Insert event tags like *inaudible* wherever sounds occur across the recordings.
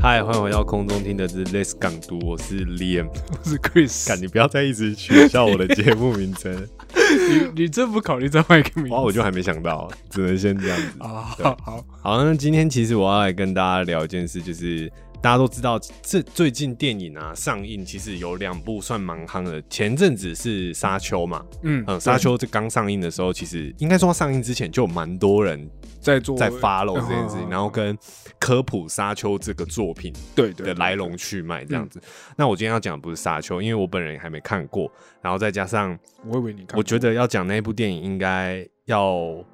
嗨，欢迎回到空中听的是 Let's 港读，我是 Liam。*laughs* 我是 Chris，干，你不要再一直取笑我的节目名称，*laughs* *laughs* 你你真不考虑再换一个名字哇，我就还没想到，只能先这样子。啊？好好，好，那今天其实我要来跟大家聊一件事，就是大家都知道，这最近电影啊上映，其实有两部算蛮夯的。前阵子是《沙丘》嘛，嗯嗯，《沙丘》这刚上映的时候，其实应该说它上映之前就有蛮多人在做在 follow 这件事情，嗯然后跟科普《沙丘》这个作品对对的来龙去脉这样子。那我今天要讲的不是《沙丘》，因为我本人也还没看过，然后再加上我以为你看过，我觉得要讲那部电影，应该要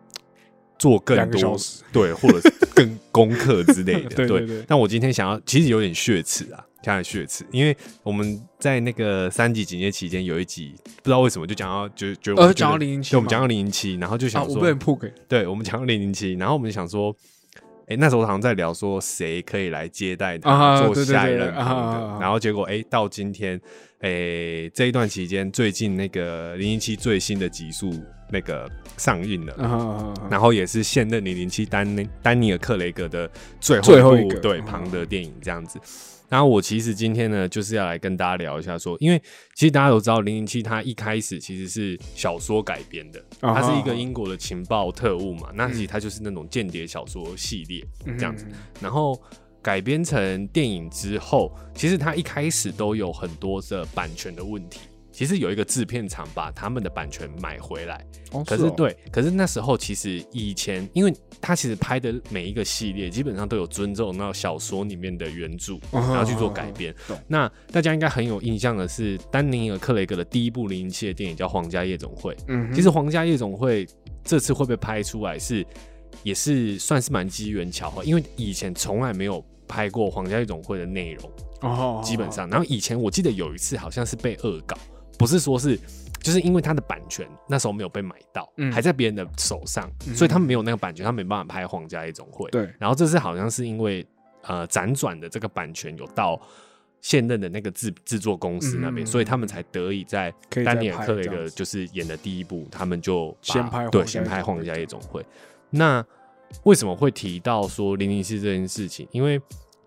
做更多 *laughs* 对，或者是更功课之类的。对 *laughs* 对。对但我今天想要，其实有点血耻啊，加点血耻，因为我们在那个三级警戒期间有一集，不知道为什么就讲到，就就呃讲到零零七对，我们嘛。讲到零零七，然后就啊，想说，我不能破给对，我们讲到零零七，然后我们就想说。哎、那时候好像在聊说谁可以来接待他、做下一任然后结果哎、到今天，哎、这一段期间，最近那个零零七最新的集数那个上映了，然后也是现任零零七丹丹尼尔克雷格的最后最后一部对庞德电影这样子。然后我其实今天呢，就是要来跟大家聊一下说，因为其实大家都知道零零七它一开始其实是小说改编的，它是一个英国的情报特务嘛，那其实它就是那种间谍小说系列嗯这样子。然后改编成电影之后，其实它一开始都有很多的版权的问题。其实有一个制片厂把他们的版权买回来，可是对，可是那时候其实以前，因为他其实拍的每一个系列基本上都有尊重那小说里面的原著，嗯然后去做改编。懂那大家应该很有印象的是，丹尼尔·克雷格的第一部零零七的电影叫《皇家夜总会》。嗯，其实《皇家夜总会》这次会被拍出来是，也是算是蛮机缘巧合，因为以前从来没有拍过《皇家夜总会》的内容。哦，基本上。然后以前我记得有一次好像是被恶搞，不是说是。就是因为他的版权那时候没有被买到，嗯还在别人的手上，所以他们没有那个版权，他没办法拍《皇家夜总会》。对然后这次好像是因为呃辗转的这个版权有到现任的那个制制作公司那边，嗯所以他们才得以在丹尼尔拍克雷格这样子就是演的第一部，他们就把先拍对先拍皇家夜总会。那为什么会提到说零零七这件事情？因为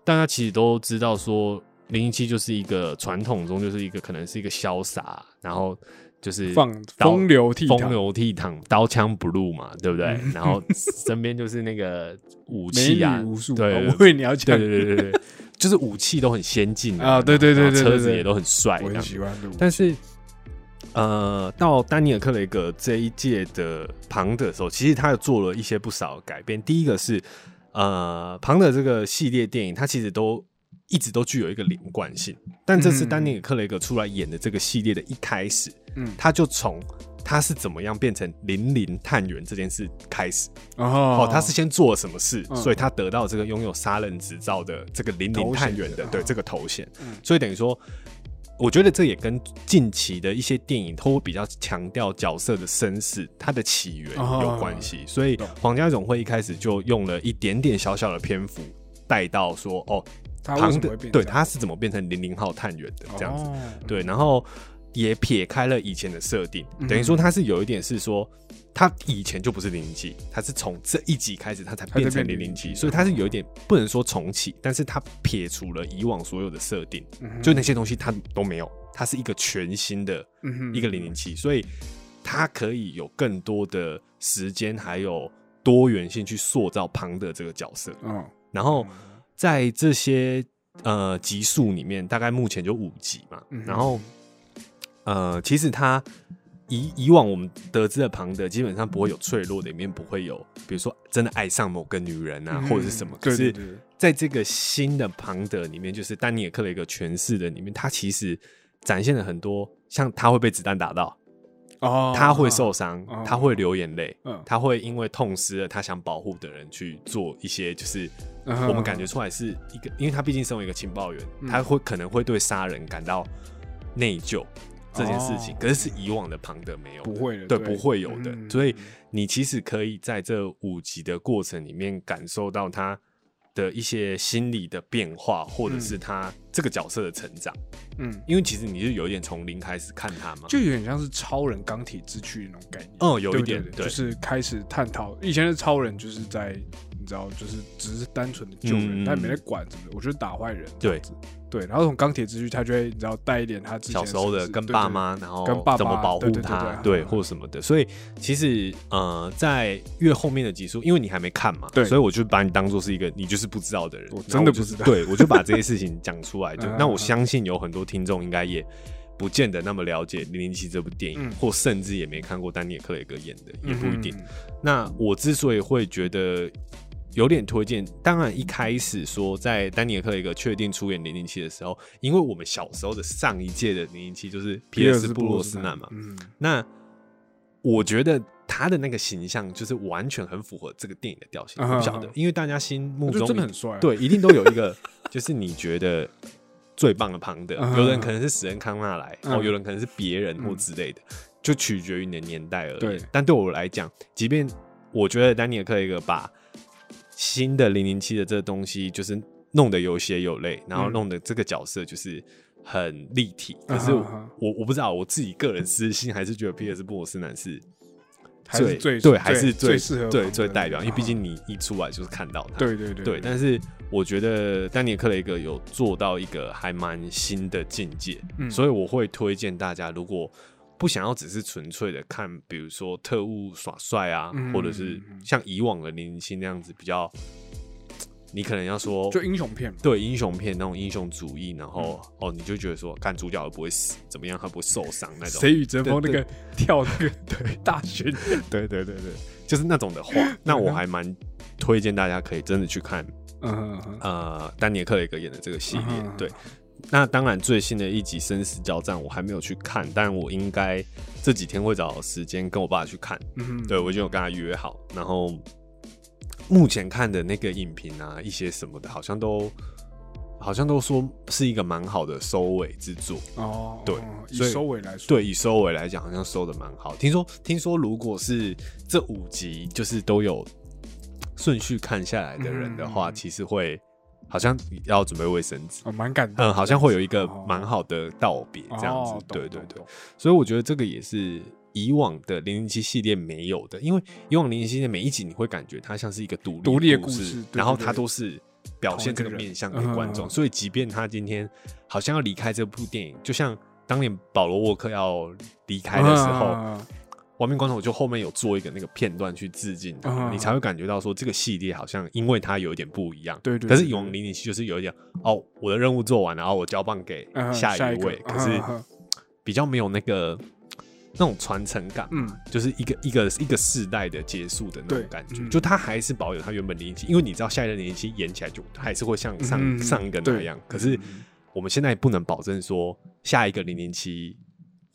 大家其实都知道说零零七就是一个传统中就是一个可能是一个潇洒，然后就是放风流倜傥。风流倜傥，刀枪不入嘛，对不对？*laughs* 然后身边就是那个武器啊无数，对哦我以为你要对讲，对对对对，*laughs* 就是武器都很先进啊对对对对车子也都很帅，我很喜欢的，但是，呃，到丹尼尔·克雷格这一届的庞德的时候，其实他有做了一些不少的改变。第一个是，呃，庞德这个系列电影，它其实都一直都具有一个连贯性。但这次嗯丹尼尔·克雷格出来演的这个系列的一开始，嗯。他就从他是怎么样变成零零探员这件事开始。哦。哦，他是先做了什么事，嗯。所以他得到这个拥有杀人执照的这个零零探员的对这个头衔。嗯，所以等于说，我觉得这也跟近期的一些电影都会比较强调角色的身世、它的起源哦有关系，所以《皇家总会》一开始就用了一点点小小的篇幅带到说，哦，他为庞德什么会变对这样？他是怎么变成零零号探员的这样子，哦。对，然后也撇开了以前的设定，嗯等于说他是有一点是说，他以前就不是零零七，他是从这一集开始他才变成零零七，所以他是有一点不能说重启，但是他撇除了以往所有的设定，嗯就那些东西他都没有，他是一个全新的一个零零七，所以他可以有更多的时间还有多元性去塑造庞德这个角色，哦。然后在这些呃集数里面，大概目前就五集嘛，嗯然后呃，其实他以以往我们得知的庞德，基本上不会有脆弱的一面，不会有比如说真的爱上某个女人啊，嗯或者是什么。可是在这个新的庞德里面，就是丹尼尔克雷格诠释的里面，他其实展现了很多，像他会被子弹打到，哦，他会受伤哦，他会流眼泪嗯，他会因为痛失了他想保护的人去做一些，就是我们感觉出来是一个，因为他毕竟身为一个情报员，嗯。他会可能会对杀人感到内疚，这件事情，哦。可是是以往的庞德没有，不会的，对，不会有的。嗯。所以你其实可以在这五集的过程里面感受到他的一些心理的变化，或者是他这个角色的成长。嗯，因为其实你是有一点从零开始看他嘛，就有点像是超人钢铁之躯那种概念。哦，有一点对，不对就是开始探讨以前的超人就是在你知道，就是只是单纯的救人，嗯他也没在管什么的，我就是打坏人对。对，然后从钢铁之躯，他就会你知道带一点他之前小时候的跟爸妈，然后跟爸爸怎么保护他，对对，或什么的。所以其实呃，在越后面的集数，因为你还没看嘛，对所以我就把你当做是一个你就是不知道的人，真的不知道对我就把这些事情讲出来。就嗯 *laughs* 那我相信有很多听众应该也不见得那么了解《零零七》这部电影，嗯或甚至也没看过丹尼尔·克雷格演的，也不一定。嗯那我之所以会觉得有点推荐，当然一开始说在丹尼尔·克雷格确定出演零零七的时候，因为我们小时候的上一届的零零七就是 *laughs* 皮尔斯·布鲁斯南嘛，嗯，那我觉得他的那个形象就是完全很符合这个电影的调性。不晓得，因为大家心目中得真的很帅。啊。对，一定都有一个 *laughs* 就是你觉得最棒的庞德，嗯有人可能是史恩康纳莱，嗯哦，有人可能是别人或嗯之类的，就取决于你的年代而已。但对我来讲，即便我觉得丹尼尔·克雷格把新的零零七的这个东西就是弄得有血有泪，然后嗯。弄得这个角色就是很立体，可嗯是我我不知道我自己个人私心还是觉得皮尔斯·布鲁斯南是。还是最对，还是最适合对最代表，因为毕嗯竟你一出来就是看到他，对对对对，但是我觉得丹尼·克雷格有做到一个还蛮新的境界，嗯。所以我会推荐大家，如果不想要只是纯粹的看，比如说特务耍帅啊，嗯或者是像以往的零零七那样子比较，*tsk* 你可能要说就英雄片嘛。对英雄片那种英雄主义，然嗯。后、哦，你就觉得说，看主角会不会死，怎么样，他不会受伤那种，谁与争锋？那对。个跳那个对大悬崖，对 *laughs* 对对对，就是那种的话，*laughs* 那我还蛮推荐大家可以真的去看呃，丹尼尔·克雷格演的这个系列，嗯。对。那当然，最新的一集《生死交战》我还没有去看，但我应该这几天会找时间跟我爸去看。嗯哼，对我已经有跟他约好，然后目前看的那个影评啊，一些什么的，好像都好像都说是一个蛮好的收尾之作。哦，对哦以收尾来说，对，以收尾来讲，好像收的蛮好。听说听说，如果是这五集就是都有顺序看下来的人的话，嗯其实会好像要准备卫生纸。哦，蛮感动，嗯，好像会有一个哦。蛮好的道别这样子，对对对。所以我觉得这个也是以往的零零七系列没有的，因为以往零零七系列每一集你会感觉它像是一个独立独立的故故事对然后它都是表现这个面向给观众，嗯。所以即便他今天好像要离开这部电影，就像当年保罗沃克要离开的时候，嗯亡命关头就后面有做一个那个片段去致敬他，嗯你才会感觉到说这个系列好像因为它有一点不一样。对对对可是永零零七就是有一点哦，我的任务做完，然后我交棒给嗯下一位，可是比较没有那个那种传承感，嗯就是一个一个一个世代的结束的那种感觉。嗯就它还是保有它原本零零七，因为你知道下一任零零七演起来就还是会像上、嗯上一个那样，可是嗯我们现在不能保证说下一个零零七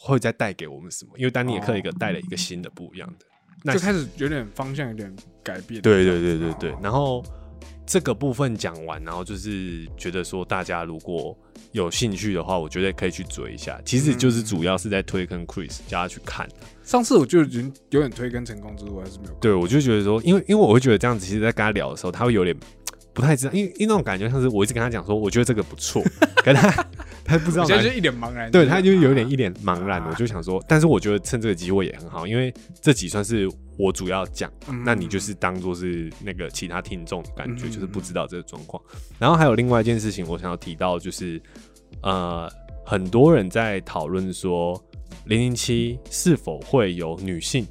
会再带给我们什么，因为丹尼尔·克一个带了一个新的不一样的。那就开始有点方向有点改变，对对对对对哦，然后这个部分讲完，然后就是觉得说大家如果有兴趣的话，我觉得可以去追一下。其实就是主要是在推跟 Chris 叫他去看。上次我就已经有点推跟成功之路，还是没有看。对我就觉得说，因为因为我会觉得这样子，其实在跟他聊的时候，他会有点不太知道，因为因为那种感觉像是我一直跟他讲说，我觉得这个不错，*laughs* 可是他他不知道现在就一脸茫然，对，他就有点一脸茫然。啊我就想说，但是我觉得趁这个机会也很好，因为这集算是我主要讲，嗯那你就是当做是那个其他听众的感觉，嗯就是不知道这个状况。然后还有另外一件事情，我想要提到，就是呃，很多人在讨论说，零零七是否会有女性。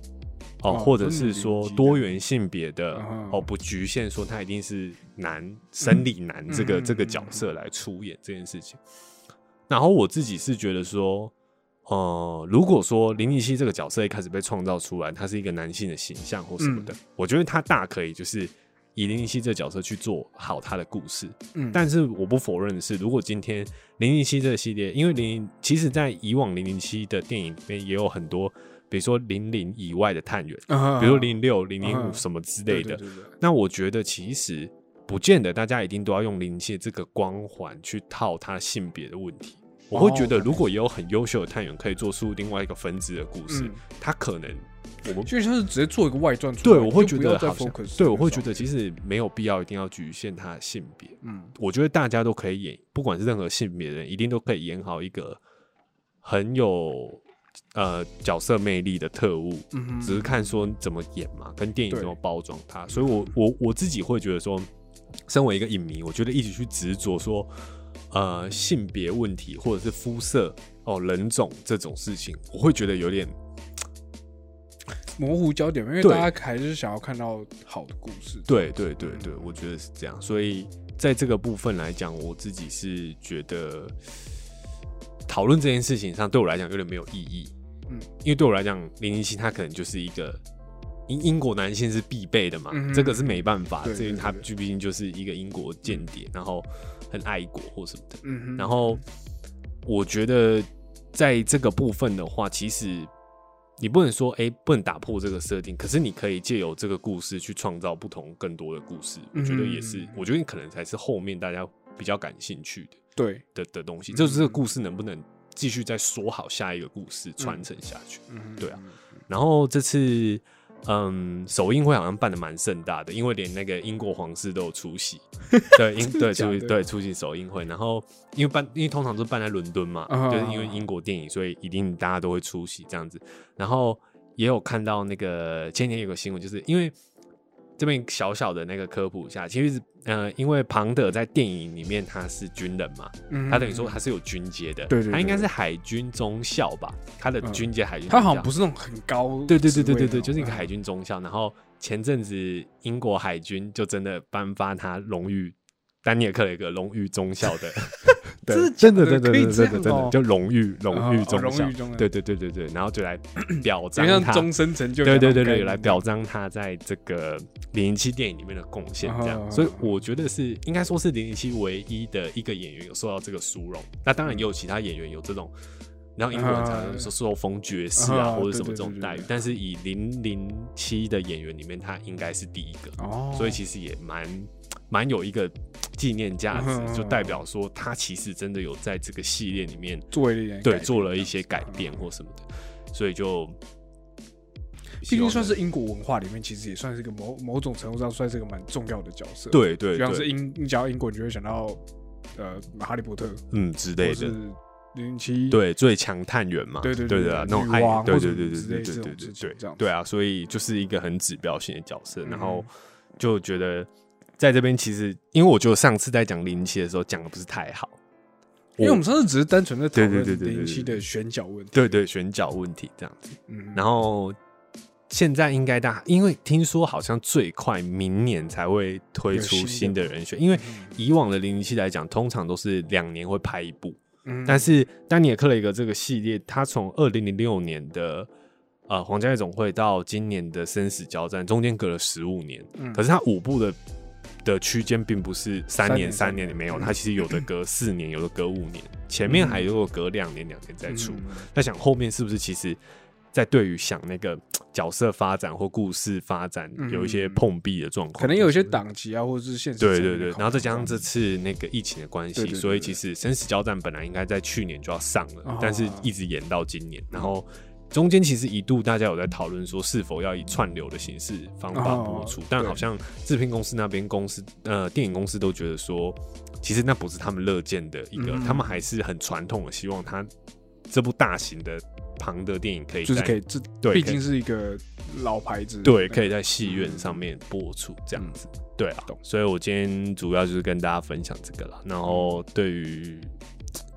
哦，哦或者是说多元性别的哦，不局限说他一定是男生理男这个、嗯这个角色来出演这件事情。然后我自己是觉得说，呃，如果说零零七这个角色一开始被创造出来，他是一个男性的形象或什么嗯的，我觉得他大可以就是以零零七这个角色去做好他的故事。嗯，但是我不否认的是，如果今天零零七这个系列，因为零其实在以往零零七的电影里面也有很多，比如说零零以外的探员，嗯比如说零六、零零五嗯什么之类的。那我觉得其实不见得大家一定都要用零七这个光环去套他性别的问题。我会觉得，哦如果也有很优秀的探员可以做出另外一个分支的故事，嗯他可能我们就像是直接做一个外传出来，对我会觉得好像对我会觉得其实没有必要一定要局限他的性别。嗯我觉得大家都可以演，不管是任何性别的人，一定都可以演好一个很有呃角色魅力的特务。嗯，只是看说怎么演嘛，跟电影怎么包装它。所以我我我自己会觉得说，身为一个影迷，我觉得一起去执着说，呃，性别问题或者是肤色哦、人种这种事情，我会觉得有点 *tsk* 模糊焦点，因为对大家还是想要看到好的故事。对对对对，我觉得是这样。所以在这个部分来讲，我自己是觉得讨论这件事情上，对我来讲有点没有意义。嗯，因为对我来讲，零零七它可能就是一个英英国男性是必备的嘛，嗯这个是没办法，因为他毕竟就是一个英国间谍，然后很爱国或什么的。嗯，然后我觉得在这个部分的话，其实你不能说哎、诶不能打破这个设定，可是你可以借由这个故事去创造不同更多的故事。我觉得也是嗯，我觉得可能才是后面大家比较感兴趣的对，的的东西，嗯就是这个故事能不能继续再说好下一个故事传承下去。嗯对啊，然后这次。嗯，首映会好像办的蛮盛大的，因为连那个英国皇室都有出席。*laughs* 对，英对出对出席首映会，然后因为办，因为通常都办在伦敦嘛，啊就是因为英国电影，所以一定大家都会出席这样子。然后也有看到那个前几天有个新闻，就是因为这边小小的那个科普一下，其实呃，因为庞德在电影里面他是军人嘛，嗯他等于说他是有军阶的，对他应该是海军中校吧，他的嗯军阶海军他好像不是那种很高，对对对对对对，就是一个嗯。海军中校。然后前阵子英国海军就真的颁发他荣誉，丹尼尔克雷格荣誉中校的，*laughs* 对。真的真的真的真的真的真的这样哦。就荣誉荣誉哦中校荣誉中，校对对对对对，然后就来 *laughs* 表彰他。终身成就，对对对对，来表彰他在这个零零七电影里面的贡献，这样，哦。所以我觉得是应该说是零零七唯一的一个演员有受到这个殊荣。那当然也有其他演员有这种，然后英国人常常说受封爵士啊啊或者什么这种待遇，但是以零零七的演员里面，他应该是第一个，哦，所以其实也蛮蛮有一个纪念价嗯值，就代表说他其实真的有在这个系列里面做一点对做了一些改变或什么的，所以就毕竟算是英国文化里面，其实也算是一个某某种程度上算是一个蛮重要的角色。，对对对，就像是英，你讲到英国，你就会想到呃哈利波特，嗯之或类的。是零零七，对，最强探员嘛，对对对对对啊，那种爱，对对对对对对对对对对啊，所以就是一个很指标性的角色，然后嗯。就觉得在这边其实，因为我觉得上次在讲零七的时候讲的不是太好，因为我们上次只是单纯的讨论零零七的选角问题，对对选角问题这样子，嗯，然后现在应该大，因为听说好像最快明年才会推出新的人选，因为嗯。以往的零零七来讲，通常都是两年会拍一部，嗯。但是丹尼尔·克雷格这个系列，他从二零零六年的呃《皇家夜总会》到今年的《生死交战》，中间隔了十五年。嗯。可是他五部的的区间并不是三年三年三年没有，嗯他其实有的隔四年，有的隔五年，前面还有隔两年两年再出。嗯。那想后面是不是其实，在对于想那个角色发展或故事发展嗯有一些碰壁的状况，可能有一些档期啊，或者是现实对对对，然后再加上这次那个疫情的关系，所以其实生死交战本来应该在去年就要上了，哦。但是一直延到今年。然后中间其实一度大家有在讨论说是否要以串流的形式方法播出，哦但好像制片公司那边公司呃电影公司都觉得说，其实那不是他们乐见的一个，嗯。他们还是很传统的，希望他这部大型的庞德电影可以就是可以，这毕竟是一个老牌子，对，可以在戏院上面播出这样子。对啊懂，所以我今天主要就是跟大家分享这个了。然后对于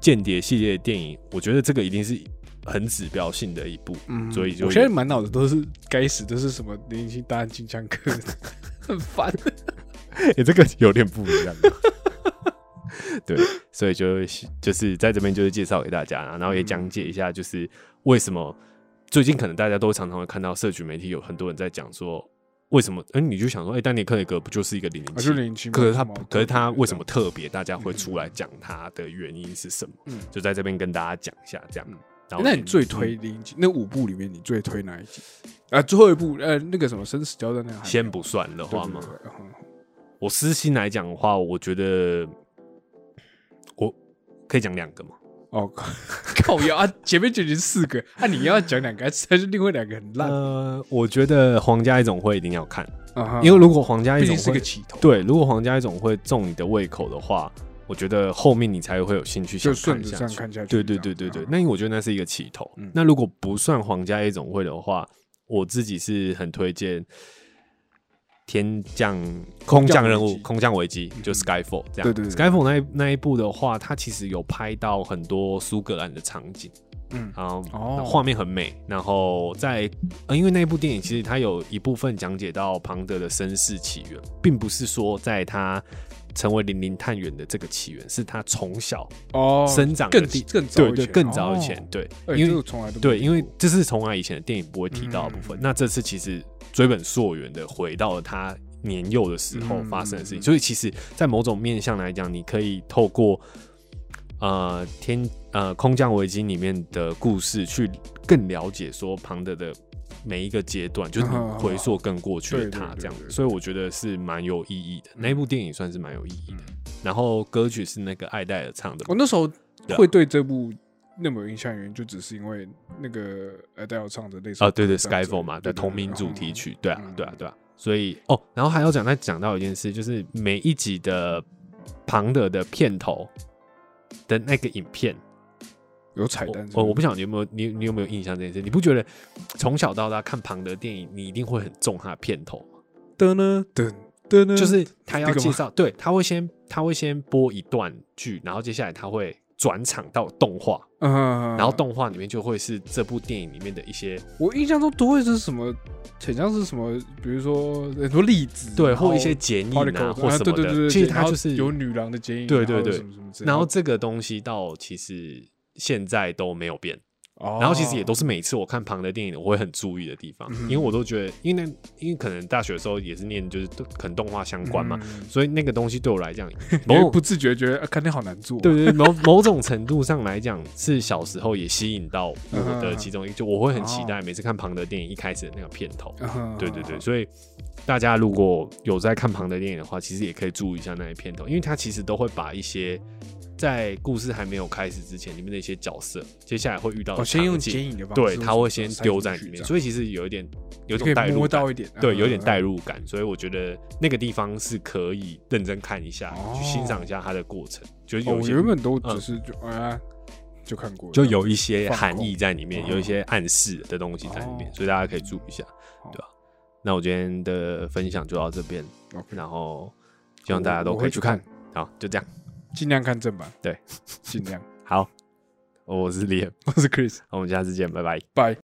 间谍系列的电影，我觉得这个一定是很指标性的一部，嗯所以就我现在满脑子都是该死都是什么零零七大战金枪客，*laughs* 很烦。你、这个有点不一样。*laughs* 对，所以就就是在这边就是介绍给大家，然后也讲解一下，就是为什么最近可能大家都常常会看到社群媒体有很多人在讲说，为什么？哎、你就想说，哎、丹尼克雷格不就是一个零零啊，七就？零零七，可是他可是他为什么特别？大家会出来讲他的原因是什么？嗯就在这边跟大家讲一下，这样嗯。然后那你最推零零七那五部里面，你最推哪一集？啊，最后一部，呃，那个什么生死交战那个还先不算的话嘛，对对对嗯我私心来讲的话，我觉得我可以讲两个嘛。哦，靠 *laughs* 腰啊！前面就已经四个，啊，你要讲两个，还是另外两个很烂？呃，我觉得皇家夜总会一定要看，因为如果皇家夜总会个起头，，对，如果皇家夜总会中你的胃口的话，我觉得后面你才会有兴趣想看下去。看下去。对对对对对，，那我觉得那是一个起头。嗯那如果不算皇家夜总会的话，我自己是很推荐天降空降任务、空降危机，就嗯。Skyfall 这样。对对对 Skyfall 那一那一部的话，它其实有拍到很多苏格兰的场景。嗯。然后哦。画面很美，然后在呃，因为那一部电影其实它有一部分讲解到庞德的身世起源，并不是说在他成为零零探员的这个起源，是他从小哦，生长更地更早对对更早以前哦。对，哎因为这个从来都没对，因为这是从来以前的电影不会提到的部分。嗯那这次其实追本溯源的回到了他年幼的时候嗯发生的事情，嗯所以其实，在某种面向来讲，你可以透过呃天呃空降危机里面的故事，去更了解说庞德的每一个阶段，就是你回溯跟过去的他这样所以我觉得是蛮有意义的。那部电影算是蛮有意义的。嗯然后歌曲是那个艾黛尔唱的，我那时候会对这部那么有印象，原因就只是因为那个艾戴尔唱的那首啊，对对，Skyfall 嘛的同名主题曲，对啊嗯，对啊，对啊。所以哦，然后还要讲，再讲到一件事，就是每一集的庞德的片头的那个影片，有彩蛋是不是我我不晓得你有没有你你有没有印象这件事？你不觉得从小到大看庞德电影，你一定会很中他的片头吗？噔呢噔噔呢，就是他要介绍，对，他会先他会先播一段剧，然后接下来他会转场到动画，嗯，然后动画里面就会是这部电影里面的一些我印象中都会是什么，很像是什么，比如说很多例子，对，或一些剪影啊，或什么的。对对对对，其实然后它就是有女郎的剪影，对对对然后这个东西到其实现在都没有变，哦然后其实也都是每次我看庞德电影我会很注意的地方，嗯因为我都觉得，因为那因为可能大学的时候也是念就是可能动画相关嘛，嗯。所以那个东西对我来讲，你 *laughs* 某不自觉觉得啊看天好难做，对 *laughs* 对对某某种程度上来讲，是小时候也吸引到我的其中一个，就我会很期待每次看庞德电影一开始的那个片头。嗯，对对对，所以大家如果有在看庞德电影的话，其实也可以注意一下那些片头，因为它其实都会把一些在故事还没有开始之前里面的一些角色，接下来会遇到的哦，先用剪影的方式，对，他会先丢在里面，所以以其实有一点有一可以种代入感。到，一点，对，有点代入，入感，所以我觉得那个地方是可以认真看一下，哦去欣赏一下它的过程，就是哦我有些原本都嗯。只是就啊就看过，就有一些含义在里面，哦。有一些暗示的东西在里面，哦。所以大家可以注意一下，对吧？那我今天的分享就到这边然后希望大家都可以去看。看。好，就这样。尽量看正版，对，尽量。*laughs* 好，我是 Liam，我是 Chris，我们下次见，拜拜。拜。